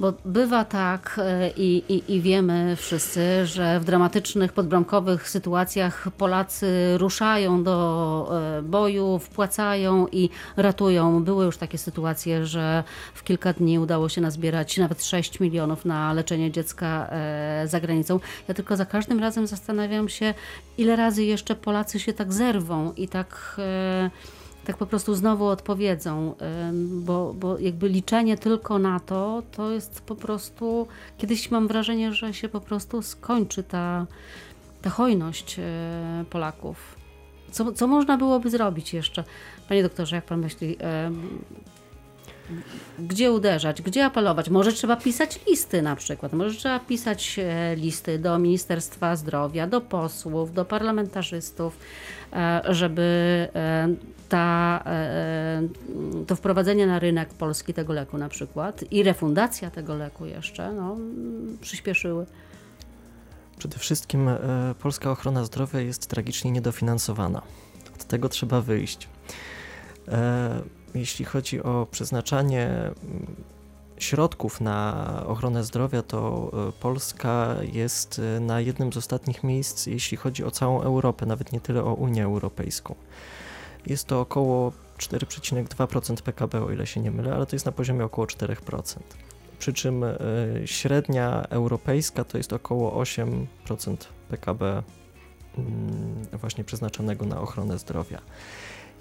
Bo bywa tak e, i, i, i wiemy wszyscy, że w dramatycznych, podbramkowych sytuacjach Polacy ruszają do e, boju, wpłacają i ratują. Były już takie sytuacje, że w kilka dni udało się nazbierać nawet 6 milionów na leczenie dziecka e, za granicą. Ja tylko za każdym razem zastanawiam się, ile razy jeszcze Polacy się tak zerwą i tak tak po prostu znowu odpowiedzą, bo, bo jakby liczenie tylko na to, to jest po prostu, kiedyś mam wrażenie, że się po prostu skończy ta, ta hojność e, Polaków. Co, co można byłoby zrobić jeszcze? Panie doktorze, jak pan myśli, gdzie uderzać, gdzie apelować. Może trzeba pisać listy na przykład, może trzeba pisać e, listy do Ministerstwa Zdrowia, do posłów, do parlamentarzystów, e, żeby e, ta, to wprowadzenie na rynek polski tego leku na przykład i refundacja tego leku jeszcze no, przyspieszyły. Przede wszystkim polska ochrona zdrowia jest tragicznie niedofinansowana. Od tego trzeba wyjść jeśli chodzi o przeznaczanie mm, środków na ochronę zdrowia, to e, Polska jest e, na jednym z ostatnich miejsc, jeśli chodzi o całą Europę, nawet nie tyle o Unię Europejską. Jest to około 4,2% PKB, o ile się nie mylę, ale to jest na poziomie około 4%. Przy czym e, średnia europejska to jest około 8% PKB mm, właśnie przeznaczonego na ochronę zdrowia.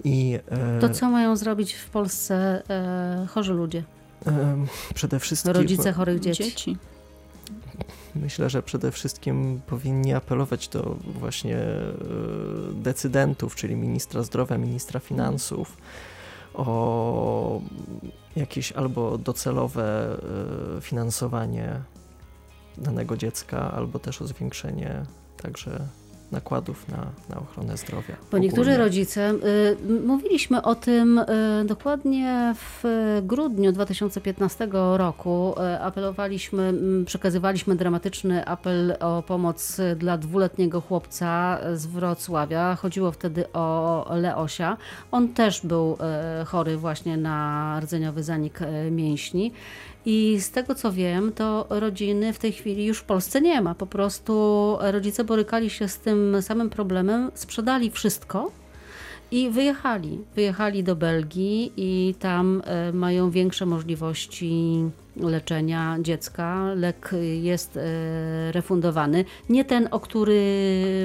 I, e, to co mają zrobić w Polsce e, chorzy ludzie? E, przede wszystkim. Rodzice chorych dzieci. dzieci. Myślę, że przede wszystkim powinni apelować do właśnie decydentów, czyli ministra zdrowia, ministra finansów, o jakieś albo docelowe finansowanie danego dziecka, albo też o zwiększenie także nakładów na, na ochronę zdrowia. Bo niektórzy rodzice, y, mówiliśmy o tym y, dokładnie w grudniu 2015 roku, y, apelowaliśmy, przekazywaliśmy dramatyczny apel o pomoc dla dwuletniego chłopca z Wrocławia. Chodziło wtedy o Leosia. On też był chory właśnie na rdzeniowy zanik mięśni. I z tego co wiem, to rodziny w tej chwili już w Polsce nie ma. Po prostu rodzice borykali się z tym samym problemem, sprzedali wszystko i wyjechali. Wyjechali do Belgii i tam e, mają większe możliwości leczenia dziecka. Lek jest e, refundowany. Nie ten, o który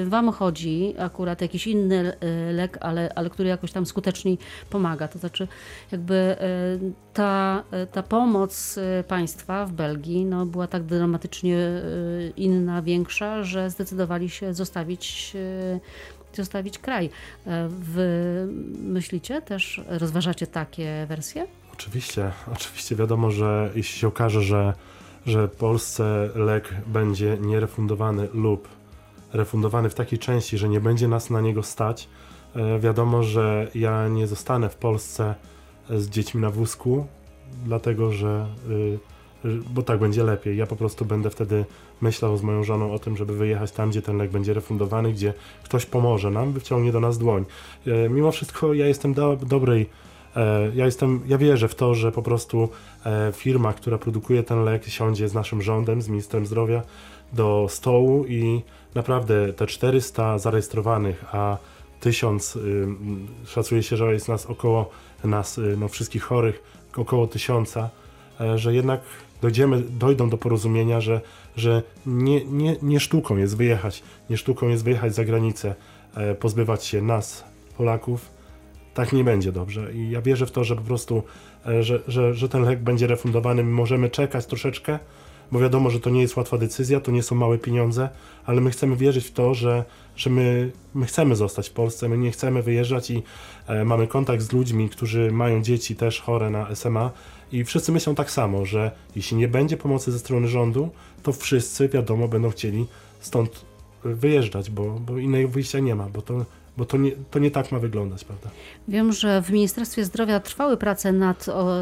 Wam chodzi, akurat jakiś inny e, lek, ale, ale który jakoś tam skuteczniej pomaga. To znaczy, jakby ta, ta pomoc państwa w Belgii no, była tak dramatycznie inna, większa, że zdecydowali się zostawić zostawić kraj. E, wy myślicie też, rozważacie takie wersje? Oczywiście, oczywiście wiadomo, że jeśli się okaże, że, że Polsce lek będzie nierefundowany lub refundowany w takiej części, że nie będzie nas na niego stać, e, wiadomo, że ja nie zostanę w Polsce z dziećmi na wózku, dlatego że y, bo tak będzie lepiej. Ja po prostu będę wtedy myślał z moją żoną o tym, żeby wyjechać tam, gdzie ten lek będzie refundowany, gdzie ktoś pomoże nam, wyciągnie do nas dłoń. E, mimo wszystko ja jestem do, dobrej, e, ja jestem, ja wierzę w to, że po prostu e, firma, która produkuje ten lek siądzie z naszym rządem, z ministrem zdrowia do stołu i naprawdę te 400 zarejestrowanych, a 1000, y, szacuje się, że jest nas około nas, y, no wszystkich chorych, około 1000, że jednak dojdziemy, dojdą do porozumienia, że, że nie, nie, nie sztuką jest wyjechać, nie sztuką jest wyjechać za granicę, e, pozbywać się nas, Polaków, tak nie będzie dobrze. I ja wierzę w to, że po prostu, e, że, że, że ten lek będzie refundowany. My możemy czekać troszeczkę, bo wiadomo, że to nie jest łatwa decyzja, to nie są małe pieniądze, ale my chcemy wierzyć w to, że, że my, my chcemy zostać w Polsce, my nie chcemy wyjeżdżać i e, mamy kontakt z ludźmi, którzy mają dzieci też chore na SMA i wszyscy myślą tak samo, że jeśli nie będzie pomocy ze strony rządu, to wszyscy, wiadomo, będą chcieli stąd wyjeżdżać, bo, bo innego wyjścia nie ma, bo to bo to nie, to nie tak ma wyglądać, prawda? Wiem, że w Ministerstwie Zdrowia trwały prace nad o,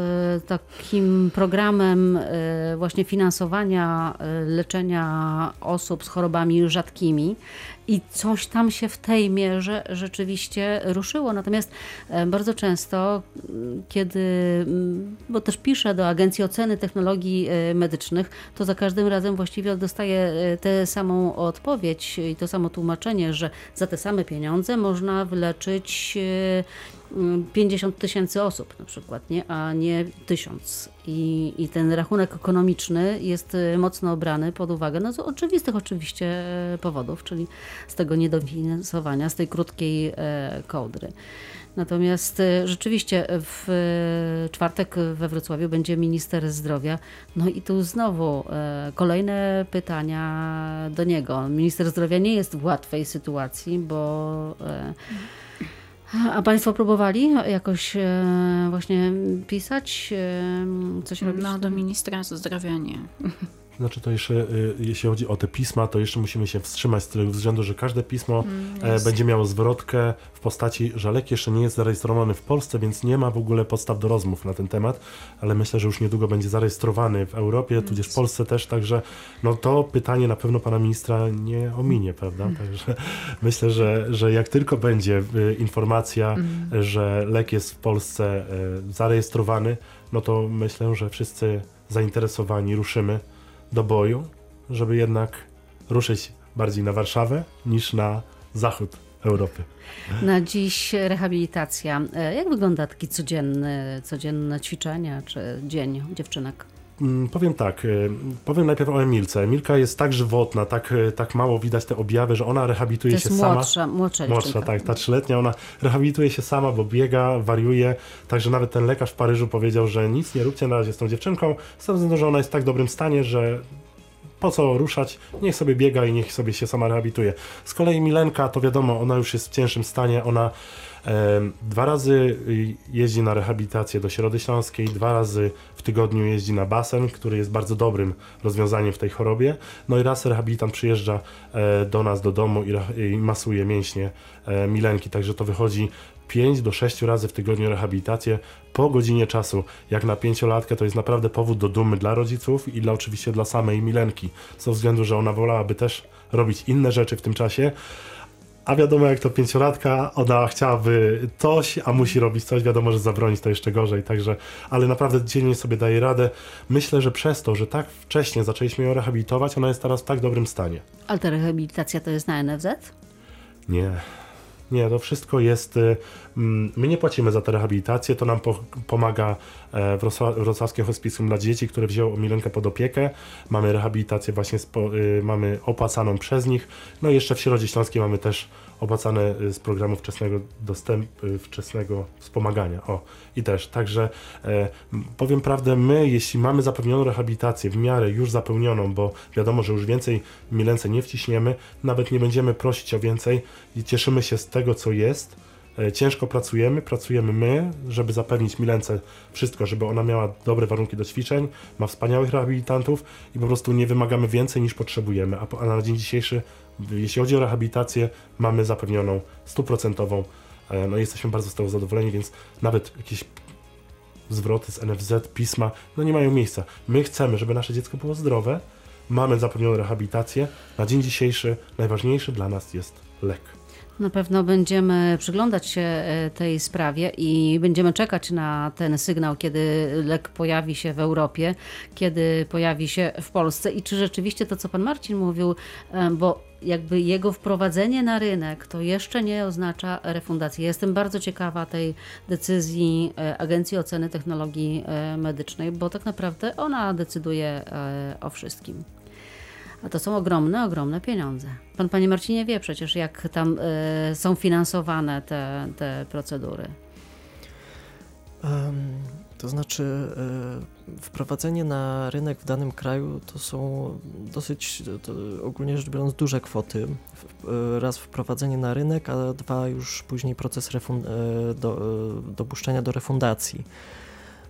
takim programem e, właśnie finansowania e, leczenia osób z chorobami rzadkimi i coś tam się w tej mierze rzeczywiście ruszyło. Natomiast e, bardzo często, kiedy, bo też piszę do Agencji Oceny Technologii e, Medycznych, to za każdym razem właściwie dostaję e, tę samą odpowiedź i to samo tłumaczenie, że za te same pieniądze można wyleczyć 50 tysięcy osób na przykład, nie? a nie tysiąc. I, I ten rachunek ekonomiczny jest y, mocno obrany pod uwagę, no z oczywistych oczywiście e, powodów, czyli z tego niedofinansowania, z tej krótkiej kołdry. Natomiast rzeczywiście w czwartek we Wrocławiu będzie minister zdrowia. No i tu znowu kolejne pytania do niego. Minister zdrowia nie jest w łatwej sytuacji, bo a Państwo próbowali jakoś e, właśnie pisać, e, coś robić? No, do ministra zdrowia nie. Znaczy to jeszcze, y, jeśli chodzi o te pisma, to jeszcze musimy się wstrzymać z tego względu, że każde pismo mm, będzie miało zwrotkę w postaci, że lek jeszcze nie jest zarejestrowany w Polsce, więc nie ma w ogóle podstaw do rozmów na ten temat, ale myślę, że już niedługo będzie zarejestrowany w Europie, mm. tudzież w Polsce też, także no to pytanie na pewno pana ministra nie ominie, prawda? Mm. Także myślę, że, że jak tylko będzie y, informacja, mm. że lek jest w Polsce zarejestrowany, no to myślę, że wszyscy zainteresowani ruszymy do boju, żeby jednak ruszyć bardziej na Warszawę niż na zachód Europy. Na dziś rehabilitacja. E, jak wygląda taki codzienny, codzienne ćwiczenia czy dzień dziewczynek? Mm, powiem tak, y, powiem najpierw o Emilce. Emilka jest tak żywotna, tak, y, tak mało widać te objawy, że ona rehabilituje to się jest sama. Młodsza, młodsza, młodsza tak, ta trzyletnia, ona rehabilituje się sama, bo biega, wariuje, także nawet ten lekarz w Paryżu powiedział, że nic nie róbcie na razie z tą dziewczynką, z tego względu, że ona jest w tak dobrym stanie, że po co ruszać, niech sobie biega i niech sobie się sama rehabilituje. Z kolei Milenka, to wiadomo, ona już jest w cięższym stanie, ona Dwa razy jeździ na rehabilitację do Środy Śląskiej, dwa razy w tygodniu jeździ na basen, który jest bardzo dobrym rozwiązaniem w tej chorobie. No i raz rehabilitant przyjeżdża e, do nas do domu i masuje mięśnie e, Milenki, także to wychodzi 5 do 6 razy w tygodniu rehabilitację po godzinie czasu. Jak na pięciolatkę to jest naprawdę powód do dumy dla rodziców i dla oczywiście dla samej Milenki, z tego względu, że ona wolałaby też robić inne rzeczy w tym czasie, a wiadomo, jak to pięciolatka, ona chciałaby coś, a musi robić coś, wiadomo, że zabronić to jeszcze gorzej, także, ale naprawdę dziennie sobie daje radę. Myślę, że przez to, że tak wcześnie zaczęliśmy ją rehabilitować, ona jest teraz w tak dobrym stanie. Ale ta rehabilitacja to jest na NFZ? Nie. Nie, to wszystko jest. Y, mm, my nie płacimy za tę rehabilitację, to nam po, pomaga e, Wrocławskie Hospicjum dla Dzieci, które wzięło Milenkę pod opiekę. Mamy rehabilitację właśnie, spo, y, mamy opłacaną przez nich. No i jeszcze w Środzie Śląskiej mamy też opłacane y, z programu wczesnego dostępu, y, wczesnego wspomagania. O, i też, także e, powiem prawdę, my, jeśli mamy zapewnioną rehabilitację, w miarę już zapełnioną, bo wiadomo, że już więcej milence nie wciśniemy, nawet nie będziemy prosić o więcej i cieszymy się z tego, co jest, e, ciężko pracujemy, pracujemy my, żeby zapewnić Milence wszystko, żeby ona miała dobre warunki do ćwiczeń, ma wspaniałych rehabilitantów i po prostu nie wymagamy więcej niż potrzebujemy, a, a na dzień dzisiejszy jeśli chodzi o rehabilitację, mamy zapewnioną stuprocentową. E, no jesteśmy bardzo z tego zadowoleni, więc nawet jakieś zwroty z NFZ, pisma, no nie mają miejsca. My chcemy, żeby nasze dziecko było zdrowe, mamy zapewnioną rehabilitację. Na dzień dzisiejszy najważniejszy dla nas jest lek. Na pewno będziemy przyglądać się e, tej sprawie i będziemy czekać na ten sygnał, kiedy lek pojawi się w Europie, kiedy pojawi się w Polsce i czy rzeczywiście to, co pan Marcin mówił, e, bo jakby jego wprowadzenie na rynek to jeszcze nie oznacza refundacji. Jestem bardzo ciekawa tej decyzji e, Agencji Oceny Technologii Medycznej, bo tak naprawdę ona decyduje o wszystkim. A to są ogromne, ogromne pieniądze. Pan, panie Marcinie, wie przecież, jak tam są finansowane te, te procedury. Um, to znaczy, y, wprowadzenie na rynek w danym kraju to są dosyć, to ogólnie rzecz biorąc, duże kwoty. Raz wprowadzenie na rynek, a dwa już później proces refund, do, dopuszczenia do refundacji.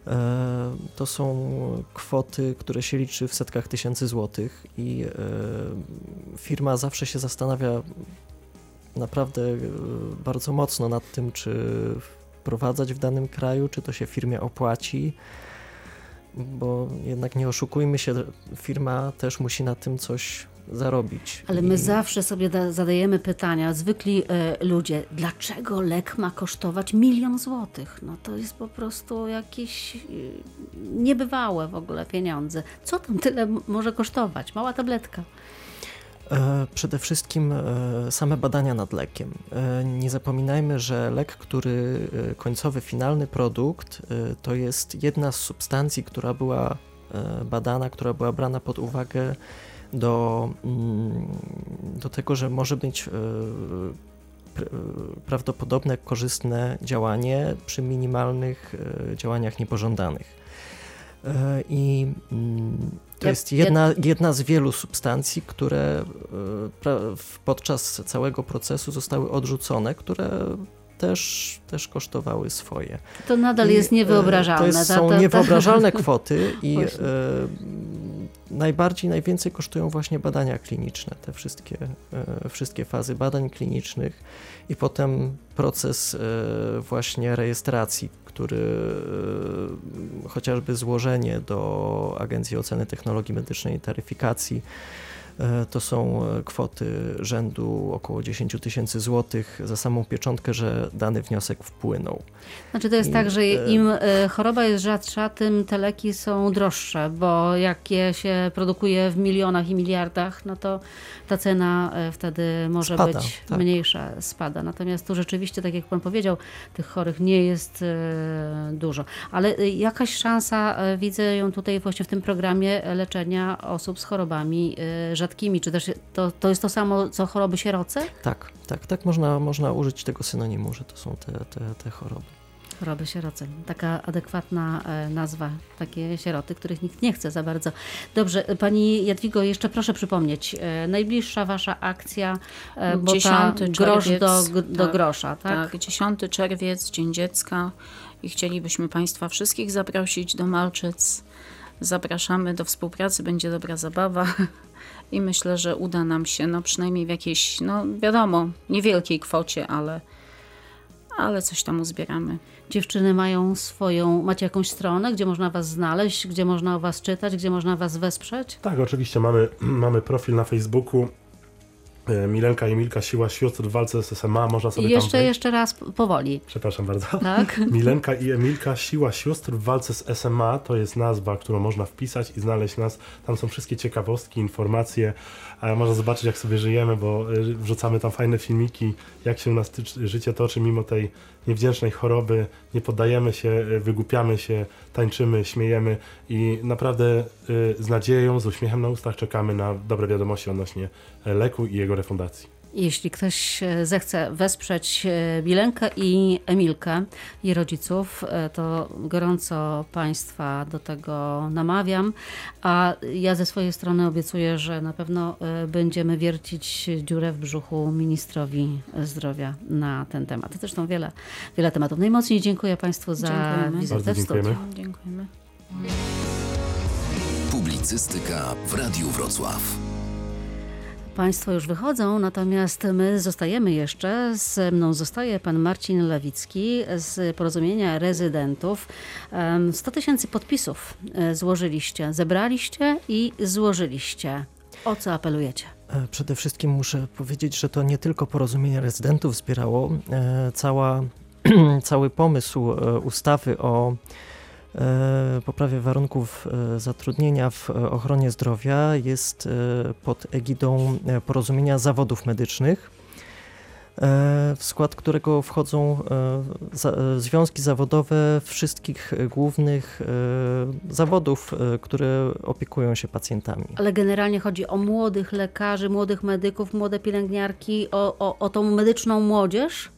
E, to są kwoty, które się liczy w setkach tysięcy złotych i e, firma zawsze się zastanawia naprawdę e, bardzo mocno nad tym, czy wprowadzać w danym kraju, czy to się firmie opłaci, bo jednak nie oszukujmy się, firma też musi na tym coś zarobić. Ale my I- zawsze sobie da, zadajemy pytania, zwykli e, ludzie, dlaczego lek ma kosztować milion złotych? No to jest po prostu jakieś e, niebywałe w ogóle pieniądze. Co tam tyle może kosztować? Mała tabletka. E, Przede wszystkim e, same badania nad lekiem. E, Nie zapominajmy, że lek, który końcowy, finalny produkt, to jest jedna z substancji, która była badana, która była brana pod uwagę do, mm, do tego, że może być pr- prawdopodobne korzystne działanie przy minimalnych działaniach niepożądanych. E, I mm, to jest jedna, jedna z wielu substancji, które e, podczas całego procesu zostały odrzucone, które też, też kosztowały swoje. To nadal I, jest e, niewyobrażalne. To jest, Ta- są ta- ta- niewyobrażalne kwoty i Właśnie. najbardziej, najwięcej kosztują właśnie badania kliniczne, te wszystkie, wszystkie fazy badań klinicznych i potem proces właśnie rejestracji, który e, chociażby złożenie do Agencji Oceny Technologii Medycznej i Taryfikacji to są e, kwoty rzędu około 10 tysięcy złotych za samą pieczątkę, że dany wniosek wpłynął. Znaczy to jest I, tak, że e, im e, choroba jest rzadsza, tym te leki są droższe, bo jak je się produkuje w milionach i miliardach, no to ta cena e, wtedy może Spada, być tak. mniejsza, spada. Natomiast tu rzeczywiście, tak jak pan powiedział, tych chorych nie jest e, dużo. Ale e, jakaś szansa, e, widzę ją tutaj właśnie w tym programie e, leczenia osób z chorobami e, rzadkimi. Czy też to, to jest to samo, co choroby sieroce? Tak, tak, tak można, można użyć tego synonimu, że to są te, te, te choroby. Choroby sieroce. Taka adekwatna e, nazwa, takie sieroty, których nikt nie chce za bardzo. Dobrze, e, pani Jadwigo, jeszcze proszę przypomnieć, e, najbliższa wasza akcja, bo ta 10 grosz czerwiec, do, do tak, grosza, tak? Tak, 10 czerwiec, Dzień Dziecka i chcielibyśmy Państwa wszystkich zaprosić do Malczyc. Zapraszamy do współpracy, będzie dobra zabawa i myślę, że uda nam się, no przynajmniej w jakiejś, no wiadomo, niewielkiej kwocie, ale, ale coś tam uzbieramy. Dziewczyny mają swoją, macie jakąś stronę, gdzie można was znaleźć, gdzie można o was czytać, gdzie można was wesprzeć? Tak, oczywiście mamy, mamy profil na Facebooku. E, Milenka i Emilka Siła Sióstr w walce z SMA, można sobie I tam jeszcze, jeszcze raz powoli, Przepraszam bardzo. tak? Milenka i Emilka Siła Sióstr w walce z SMA to jest nazwa, którą można wpisać i znaleźć nas. Tam są wszystkie ciekawostki, informacje, a można zobaczyć jak sobie żyjemy, bo y, wrzucamy tam fajne filmiki, jak się u nas życie toczy mimo tej niewdzięcznej choroby. Nie poddajemy się, y, wygłupiamy się, tańczymy, śmiejemy i naprawdę y, z nadzieją, z uśmiechem na ustach czekamy na dobre wiadomości odnośnie leku i jego refundacji. Jeśli ktoś e, zechce wesprzeć e, Milenkę i Emilkę i rodziców, e, to gorąco Państwa do tego namawiam. A ja ze swojej strony obiecuję, że na pewno e, będziemy wiercić dziurę w brzuchu ministrowi zdrowia na ten temat. Zresztą wiele, wiele tematów. Najmocniej dziękuję Państwu za Dziękujemy. wizytę Bardzo w studiu. dziękujemy. Dziękujemy. Publicystyka w Radiu Wrocław. Państwo już wychodzą, natomiast my zostajemy jeszcze. Ze mną zostaje pan Marcin Lewicki z porozumienia rezydentów. Em, 100 tysięcy podpisów e, złożyliście, zebraliście i złożyliście. O co apelujecie? E, Przede wszystkim muszę powiedzieć, że to nie tylko porozumienie rezydentów zbierało. E, Cała, cały pomysł ustawy o poprawie warunków e, zatrudnienia w e, ochronie zdrowia jest e, pod egidą e, porozumienia zawodów medycznych, e, w skład którego wchodzą e, e, związki zawodowe wszystkich e, głównych e, zawodów, e, które opiekują się pacjentami. Ale generalnie chodzi o młodych lekarzy, młodych medyków, młode pielęgniarki, o, o, o tą medyczną młodzież, E,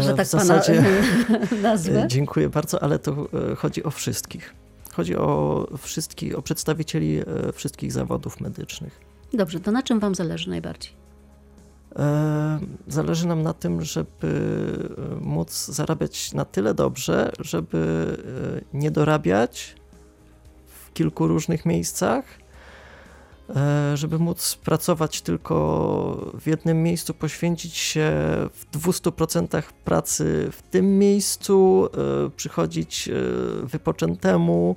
że tak w zasadzie, pana nazwę. e, Dziękuję bardzo, ale to e, chodzi o wszystkich. Chodzi o wszystkich, o przedstawicieli e, wszystkich zawodów medycznych. Dobrze, to na czym wam zależy najbardziej? E, Zależy nam na tym, żeby e, móc zarabiać na tyle dobrze, żeby e, nie dorabiać w kilku różnych miejscach, e, żeby móc pracować tylko w jednym miejscu, poświęcić się w 200% pracy w tym miejscu, e, przychodzić e, wypoczętemu,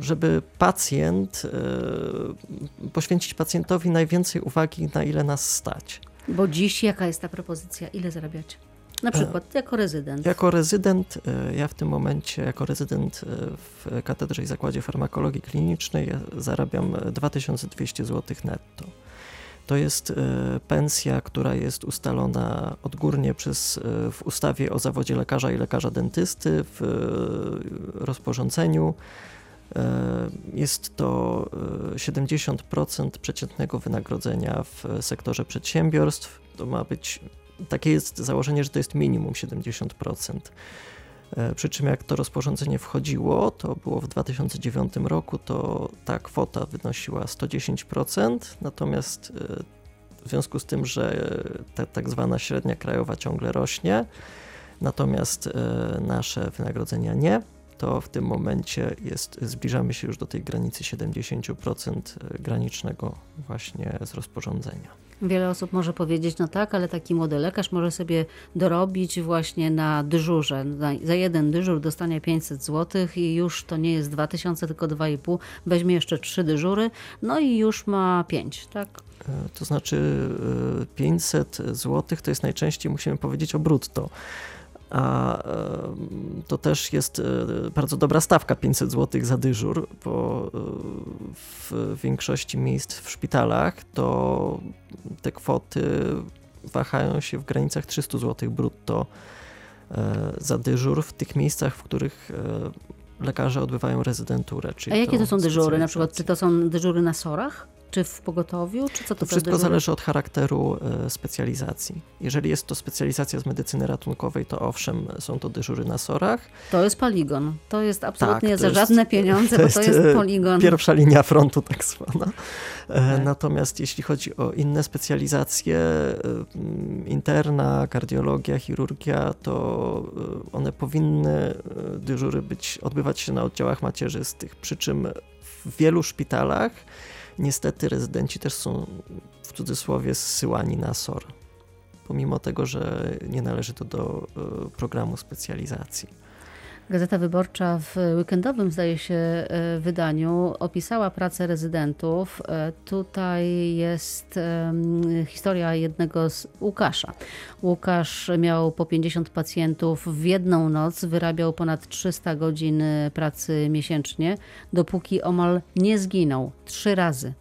żeby pacjent, poświęcić pacjentowi najwięcej uwagi, na ile nas stać. Bo dziś jaka jest ta propozycja? Ile zarabiać? Na przykład jako rezydent. Jako rezydent, ja w tym momencie, jako rezydent w Katedrze i Zakładzie Farmakologii Klinicznej zarabiam 2200 zł netto. To jest pensja, która jest ustalona odgórnie przez, w ustawie o zawodzie lekarza i lekarza dentysty, w rozporządzeniu. Jest to 70% przeciętnego wynagrodzenia w sektorze przedsiębiorstw. To ma być takie jest założenie, że to jest minimum 70%. E, przy czym jak to rozporządzenie wchodziło, to było w 2009 roku, to ta kwota wynosiła 110%, natomiast e, w związku z tym, że ta tak zwana średnia krajowa ciągle rośnie, natomiast e, nasze wynagrodzenia nie, to w tym momencie jest, zbliżamy się już do tej granicy 70% granicznego właśnie z rozporządzenia. Wiele osób może powiedzieć, no tak, ale taki młody lekarz może sobie dorobić właśnie na dyżurze. Za jeden dyżur dostanie 500 zł i już to nie jest 2000, tylko 2,5. Weźmie jeszcze trzy dyżury, no i już ma 5, tak? E, to znaczy 500 e, zł to jest najczęściej, musimy powiedzieć, o brutto a to też jest e, bardzo dobra stawka 500 zł za dyżur, bo e, w większości miejsc w szpitalach to te kwoty wahają się w granicach 300 zł brutto e, za dyżur w tych miejscach, w których lekarze odbywają rezydenturę. A jakie to są dyżury? Na przykład, czy to są dyżury na sorach? Czy w pogotowiu? Czy co to, to wszystko zależy od charakteru e, specjalizacji. Jeżeli jest to specjalizacja z medycyny ratunkowej, to owszem, są to dyżury na sorach. To jest poligon. To jest absolutnie tak, to za jest, żadne pieniądze, to bo to jest e, poligon. Pierwsza linia frontu tak zwana. E, tak. Natomiast jeśli chodzi o inne specjalizacje, interna, kardiologia, chirurgia, to one powinny dyżury być, odbywać się na oddziałach macierzystych. Przy czym w wielu szpitalach niestety rezydenci też są w cudzysłowie zsyłani na SOR, pomimo tego, że nie należy to do e, programu specjalizacji. Gazeta Wyborcza w weekendowym, zdaje się, e, wydaniu opisała pracę rezydentów. E, tutaj jest historia jednego z Łukasza. Łukasz miał po 50 pacjentów w jedną noc, wyrabiał ponad 300 godzin pracy miesięcznie, dopóki omal nie zginął trzy razy.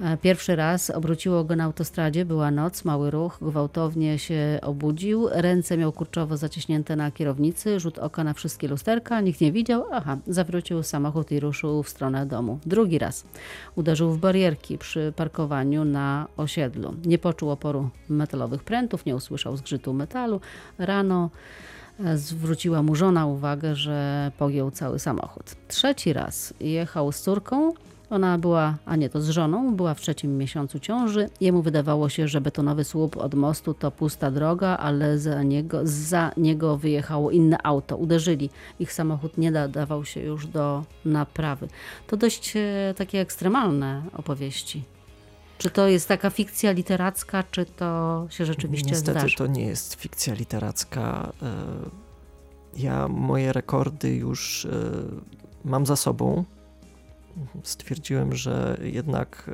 E, pierwszy raz obróciło go na autostradzie, była noc, mały ruch, gwałtownie się obudził, ręce miał kurczowo zaciśnięte na kierownicy, rzut oka na wszystkie lusterka, nikt nie widział, aha, zawrócił samochód i ruszył w stronę domu. Drugi raz uderzył w barierki przy parkowaniu na osiedlu. Nie poczuł oporu metalowych prętów, nie usłyszał zgrzytu metalu. Rano e, zwróciła mu żona uwagę, że pogiął cały samochód. Trzeci raz jechał z córką, ona była, a nie to z żoną, była w trzecim miesiącu ciąży. Jemu wydawało się, że betonowy słup od mostu to pusta droga, ale za niego, za niego wyjechało inne auto. Uderzyli. Ich samochód nie nadawał się już do naprawy. To dość e, takie ekstremalne opowieści. Czy to jest taka fikcja literacka, czy to się rzeczywiście Niestety zdarzy? to nie jest fikcja literacka. E, ja moje rekordy już e, mam za sobą stwierdziłem, że jednak. E,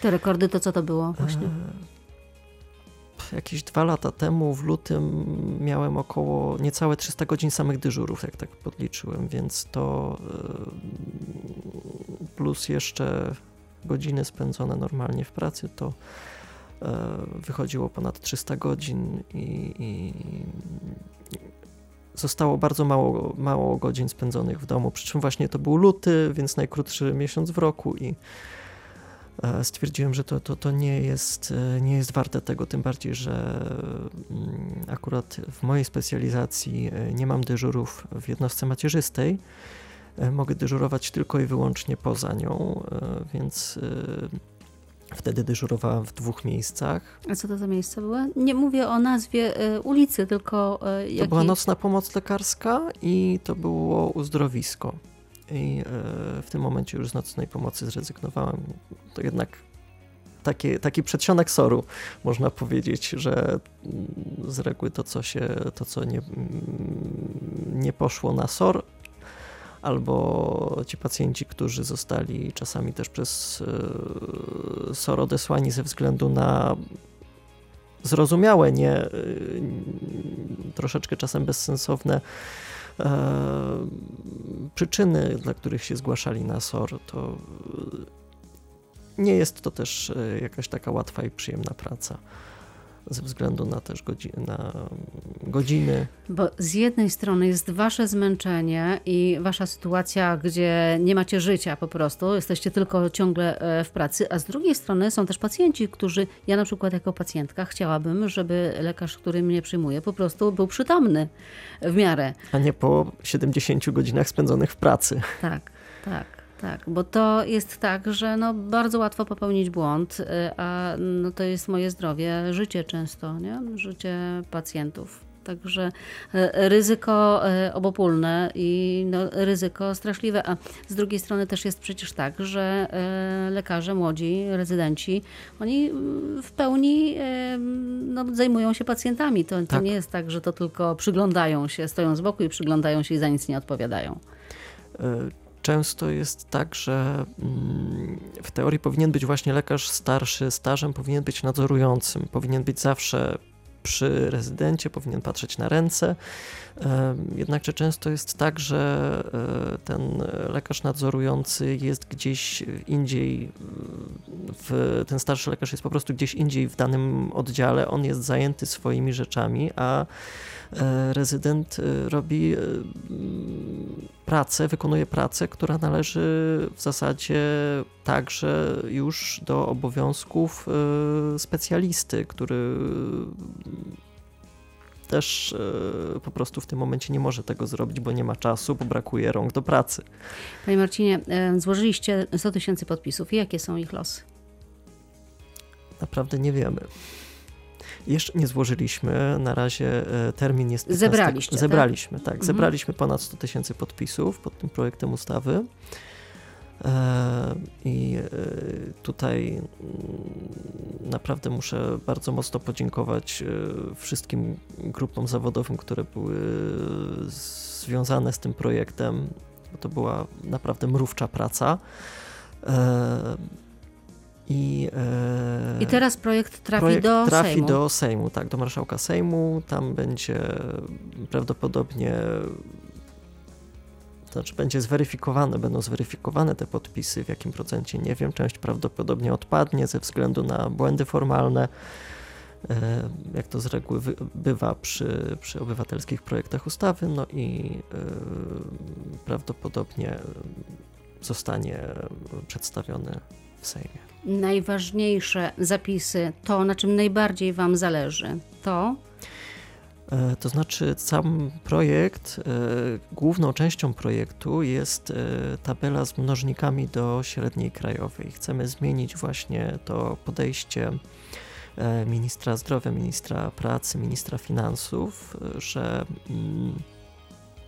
Te rekordy to co to było właśnie? E, jakieś dwa lata temu w lutym miałem około niecałe 300 godzin samych dyżurów, jak tak podliczyłem, więc to e, plus jeszcze godziny spędzone normalnie w pracy, to wychodziło ponad 300 godzin i, i zostało bardzo mało, mało godzin spędzonych w domu, przy czym właśnie to był luty, więc najkrótszy miesiąc w roku i e, stwierdziłem, że to, to, to nie, jest, e, nie jest warte tego, tym bardziej, że mm, akurat w mojej specjalizacji e, nie mam dyżurów w jednostce macierzystej, mogę dyżurować tylko i wyłącznie poza nią, więc Wtedy dyżurowałam w dwóch miejscach. A co to za miejsca były? Nie mówię o nazwie y, ulicy, tylko y, To była nocna pomoc lekarska i to było uzdrowisko. I y, w tym momencie już z nocnej pomocy zrezygnowałem. To jednak taki, taki przedsionek soru, można powiedzieć, że mm, z reguły to, co się, to, co nie, mm, nie poszło na sor, albo ci pacjenci, którzy zostali czasami też przez SOR odesłani ze względu na zrozumiałe, nie troszeczkę czasem bezsensowne przyczyny, dla których się zgłaszali na SOR, to nie jest to też jakaś taka łatwa i przyjemna praca ze względu na też godziny, na godziny. Bo z jednej strony jest wasze zmęczenie i wasza sytuacja, gdzie nie macie życia po prostu, jesteście tylko ciągle e, w pracy, a z drugiej strony są też pacjenci, którzy, ja na przykład jako pacjentka chciałabym, żeby lekarz, który mnie przyjmuje, po prostu był przytomny w miarę. A nie po 70 godzinach spędzonych w pracy. Tak, tak. Tak, bo to jest tak, że no bardzo łatwo popełnić błąd, y, a no to jest moje zdrowie, życie często, nie? życie pacjentów. Także y, ryzyko y, obopólne i no, ryzyko straszliwe. A z drugiej strony też jest przecież tak, że lekarze młodzi, rezydenci, oni w pełni no, zajmują się pacjentami. To, to tak. nie jest tak, że to tylko przyglądają się, stoją z boku i przyglądają się i za nic nie odpowiadają często jest tak, że mm, w teorii powinien być właśnie lekarz starszy, stażem, powinien być nadzorującym, powinien być zawsze przy rezydencie, powinien patrzeć na ręce. Jednakże często jest tak, że e, ten lekarz nadzorujący jest gdzieś indziej, w, ten starszy lekarz jest po prostu gdzieś indziej w danym oddziale, on jest zajęty swoimi rzeczami, a E, rezydent e, robi e, pracę, wykonuje pracę, która należy w zasadzie także już do obowiązków specjalisty, który też po prostu w tym momencie nie może tego zrobić, bo nie ma czasu, bo brakuje rąk do pracy. Panie Marcinie, złożyliście 100 tysięcy podpisów. Jakie są ich losy? Naprawdę nie wiemy. Jeszcze nie złożyliśmy, na razie termin jest... 15... Zebraliście, tak? Zebraliśmy, tak. tak. Mhm. Zebraliśmy ponad 100 tysięcy podpisów pod tym projektem ustawy. E, I e, tutaj mm, naprawdę muszę bardzo mocno podziękować wszystkim grupom zawodowym, które były związane z tym projektem, bo to była naprawdę mrówcza praca. I, e, I teraz projekt trafi projekt do trafi Sejmu. do Sejmu, tak, do marszałka Sejmu. Tam będzie prawdopodobnie znaczy będzie zweryfikowane, będą zweryfikowane te podpisy, w jakim procencie? Nie wiem. Część prawdopodobnie odpadnie ze względu na błędy formalne, e, jak to z reguły bywa przy, przy obywatelskich projektach ustawy, no i e, prawdopodobnie zostanie przedstawiony w Sejmie. Najważniejsze zapisy, to na czym najbardziej Wam zależy, to? E, to znaczy, sam projekt, e, główną częścią projektu jest e, tabela z mnożnikami do średniej krajowej. Chcemy zmienić właśnie to podejście ministra zdrowia, ministra pracy, ministra finansów, że mm,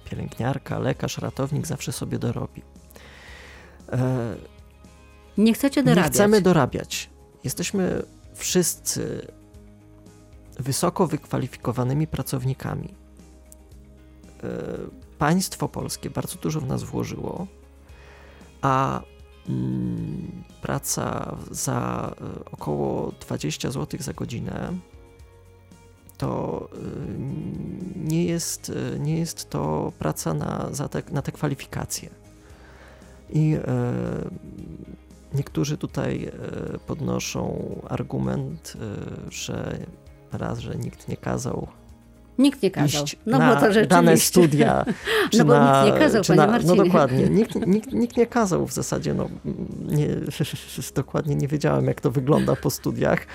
pielęgniarka, lekarz, ratownik zawsze sobie dorobi. Nie chcecie dorabiać. Nie chcemy dorabiać. Jesteśmy wszyscy wysoko wykwalifikowanymi pracownikami. E, państwo polskie bardzo dużo w nas włożyło, a mm, praca za e, około 20 zł za godzinę to e, nie jest, nie jest to praca na, te, na te kwalifikacje. I Niektórzy tutaj podnoszą argument, że raz, że nikt nie kazał Nikt nie kazał. no na bo to dane studia. Czy no bo na, nikt nie kazał, panie na, Marcinie. No dokładnie. Nikt, nikt, nikt nie kazał w zasadzie. No, nie, dokładnie nie wiedziałem, jak to wygląda po studiach.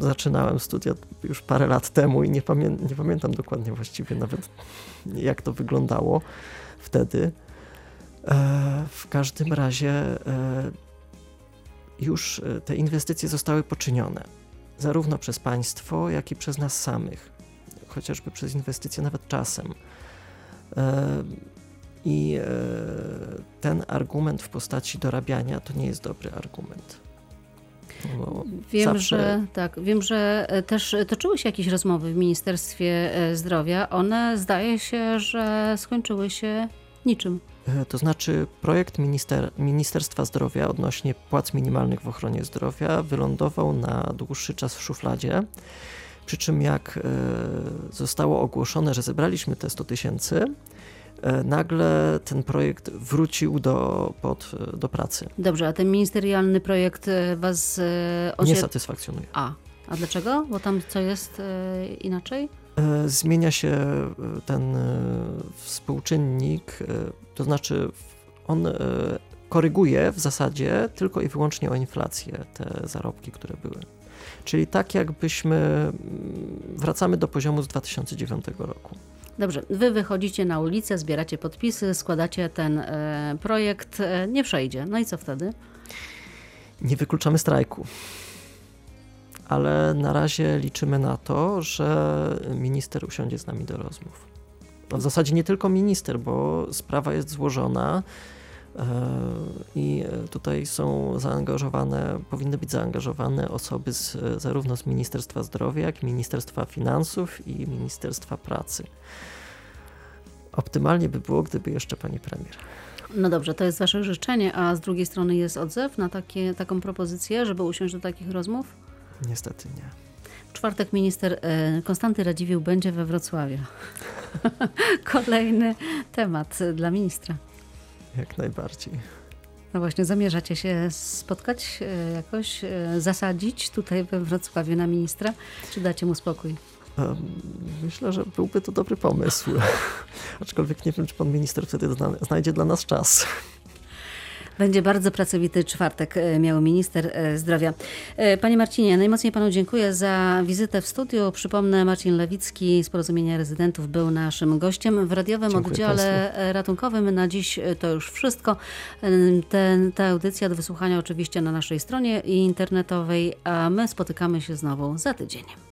Zaczynałem studia już parę lat temu i nie, pamię nie pamiętam dokładnie właściwie nawet, jak to wyglądało wtedy. E, w każdym razie e, już e, te inwestycje zostały poczynione, zarówno przez państwo, jak i przez nas samych, chociażby przez inwestycje nawet czasem. I ten argument w postaci dorabiania to nie jest dobry argument. Wiem, zawsze- że tak, wiem, że e, też toczyły się jakieś rozmowy w Ministerstwie e, Zdrowia. One zdaje się, że skończyły się niczym. E, To znaczy, projekt minister, Ministerstwa Zdrowia odnośnie płac minimalnych w ochronie zdrowia wylądował na dłuższy czas w szufladzie. Przy czym, jak e, zostało ogłoszone, że zebraliśmy te 100 tysięcy, e, nagle ten projekt wrócił do, pod, do pracy. Dobrze, a ten ministerialny projekt was Nie satysfakcjonuje. A, a dlaczego? Bo tam co jest inaczej? E, Zmienia się e, ten e, współczynnik, to znaczy on koryguje w zasadzie tylko i wyłącznie o inflację te zarobki, które były. Czyli tak jakbyśmy mm, wracamy do poziomu z 2009 roku. Dobrze, wy wychodzicie na ulicę, zbieracie podpisy, składacie ten projekt, nie przejdzie. No i co wtedy? Nie wykluczamy strajku. Ale na razie liczymy na to, że minister usiądzie z nami do rozmów. No w zasadzie nie tylko minister, bo sprawa jest złożona e, i tutaj są zaangażowane, powinny być zaangażowane osoby z, zarówno z Ministerstwa Zdrowia, jak i Ministerstwa Finansów i Ministerstwa Pracy. Optymalnie by było, gdyby jeszcze pani premier. No dobrze, to jest wasze życzenie, a z drugiej strony jest odzew na takie, taką propozycję, żeby usiąść do takich rozmów? Niestety nie. W czwartek minister e, Konstanty Radziwiłł będzie we Wrocławiu. Kolejny temat dla ministra. Jak najbardziej. No właśnie, zamierzacie się spotkać e, jakoś, e, zasadzić tutaj we Wrocławiu na ministra, czy dacie mu spokój? Myślę, że byłby to dobry pomysł. Aczkolwiek nie wiem, czy pan minister wtedy zna, znajdzie dla nas czas. Będzie bardzo pracowity czwartek, e, miał minister e, zdrowia. E, Panie Marcinie, najmocniej panu dziękuję za wizytę w studiu. Przypomnę, Marcin Lewicki z Porozumienia Rezydentów był naszym gościem w radiowym Dziękuję oddziale e, ratunkowym. Na dziś to już wszystko. Ten, ta audycja do wysłuchania oczywiście na naszej stronie internetowej, a my spotykamy się znowu za tydzień.